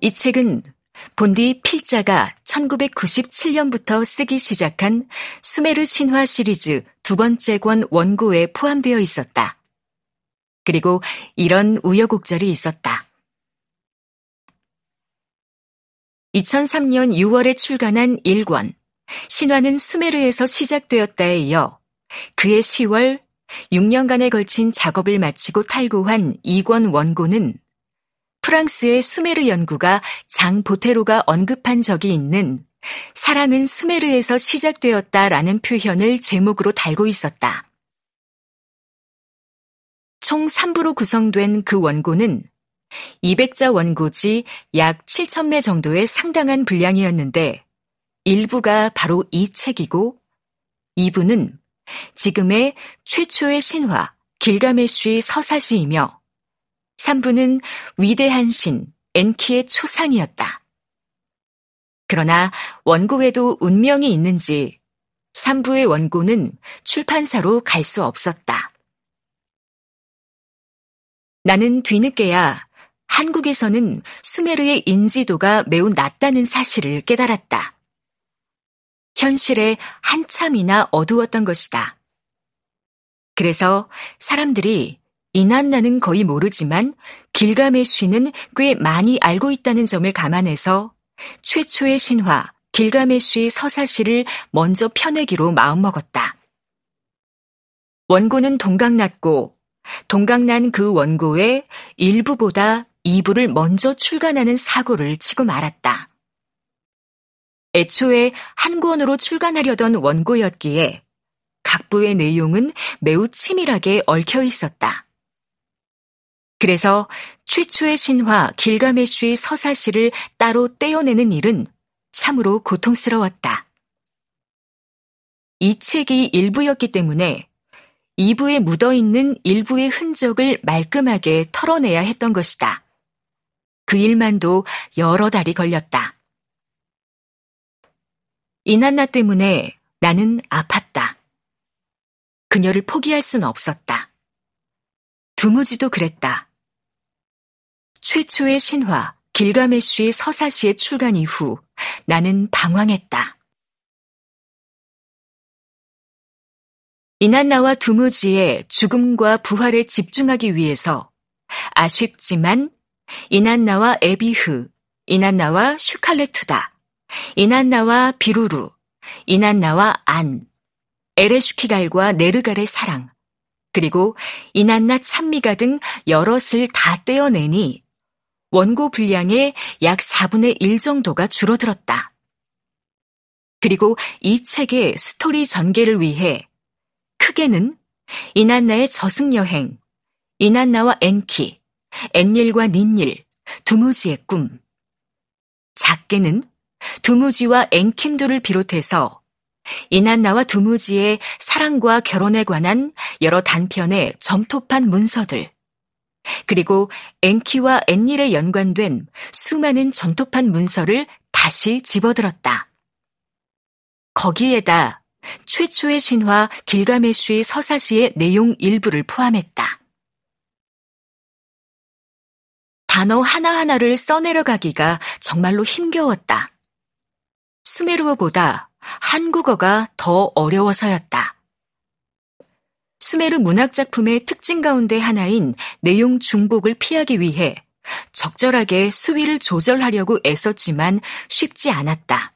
이 책은 본디 필자가 1997년부터 쓰기 시작한 수메르 신화 시리즈 두 번째 권 원고에 포함되어 있었다. 그리고 이런 우여곡절이 있었다. 2003년 6월에 출간한 1권 신화는 수메르에서 시작되었다에 이어 그해 10월 6년간에 걸친 작업을 마치고 탈고한 2권 원고는 프랑스의 수메르 연구가 장 보테로가 언급한 적이 있는 사랑은 수메르에서 시작되었다라는 표현을 제목으로 달고 있었다. 총 3부로 구성된 그 원고는 200자 원고지 약 7,000매 정도의 상당한 분량이었는데 일부가 바로 이 책이고 2부는 지금의 최초의 신화 길가메쉬의 서사시이며 3부는 위대한 신 엔키의 초상이었다. 그러나 원고에도 운명이 있는지 3부의 원고는 출판사로 갈 수 없었다. 나는 뒤늦게야 한국에서는 수메르의 인지도가 매우 낮다는 사실을 깨달았다. 현실에 한참이나 어두웠던 것이다. 그래서 사람들이 이난나는 거의 모르지만 길가메쉬는 꽤 많이 알고 있다는 점을 감안해서 최초의 신화 길가메쉬의 서사시를 먼저 펴내기로 마음먹었다. 원고는 동강났고 동강난 그 원고의 일부보다 2부를 먼저 출간하는 사고를 치고 말았다. 애초에 한 권으로 출간하려던 원고였기에 각 부의 내용은 매우 치밀하게 얽혀 있었다. 그래서 최초의 신화 길가메쉬의 서사시를 따로 떼어내는 일은 참으로 고통스러웠다. 이 책이 일부였기 때문에 2부에 묻어있는 일부의 흔적을 말끔하게 털어내야 했던 것이다. 그 일만도 여러 달이 걸렸다. 이난나 때문에 나는 아팠다. 그녀를 포기할 순 없었다. 두무지도 그랬다. 최초의 신화 길가메쉬의 서사시의 출간 이후 나는 방황했다. 이난나와 두무지의 죽음과 부활에 집중하기 위해서 아쉽지만 이난나와 에비흐, 이난나와 슈칼레투다, 이난나와 비루루, 이난나와 안, 에레슈키갈과 네르갈의 사랑, 그리고 이난나 찬미가 등 여럿을 다 떼어내니 원고 분량의 약 4분의 1 정도가 줄어들었다. 그리고 이 책의 스토리 전개를 위해 크게는 이난나의 저승여행, 이난나와 엔키, 엔일과 닌일, 두무지의 꿈, 작게는 두무지와 앵킴두를 비롯해서 이난나와 두무지의 사랑과 결혼에 관한 여러 단편의 점토판 문서들, 그리고 앵키와 앤일에 연관된 수많은 점토판 문서를 다시 집어들었다. 거기에다 최초의 신화 길가메쉬의 서사시의 내용 일부를 포함했다. 단어 하나하나를 써내려가기가 정말로 힘겨웠다. 수메르어보다 한국어가 더 어려워서였다. 수메르 문학 작품의 특징 가운데 하나인 내용 중복을 피하기 위해 적절하게 수위를 조절하려고 애썼지만 쉽지 않았다.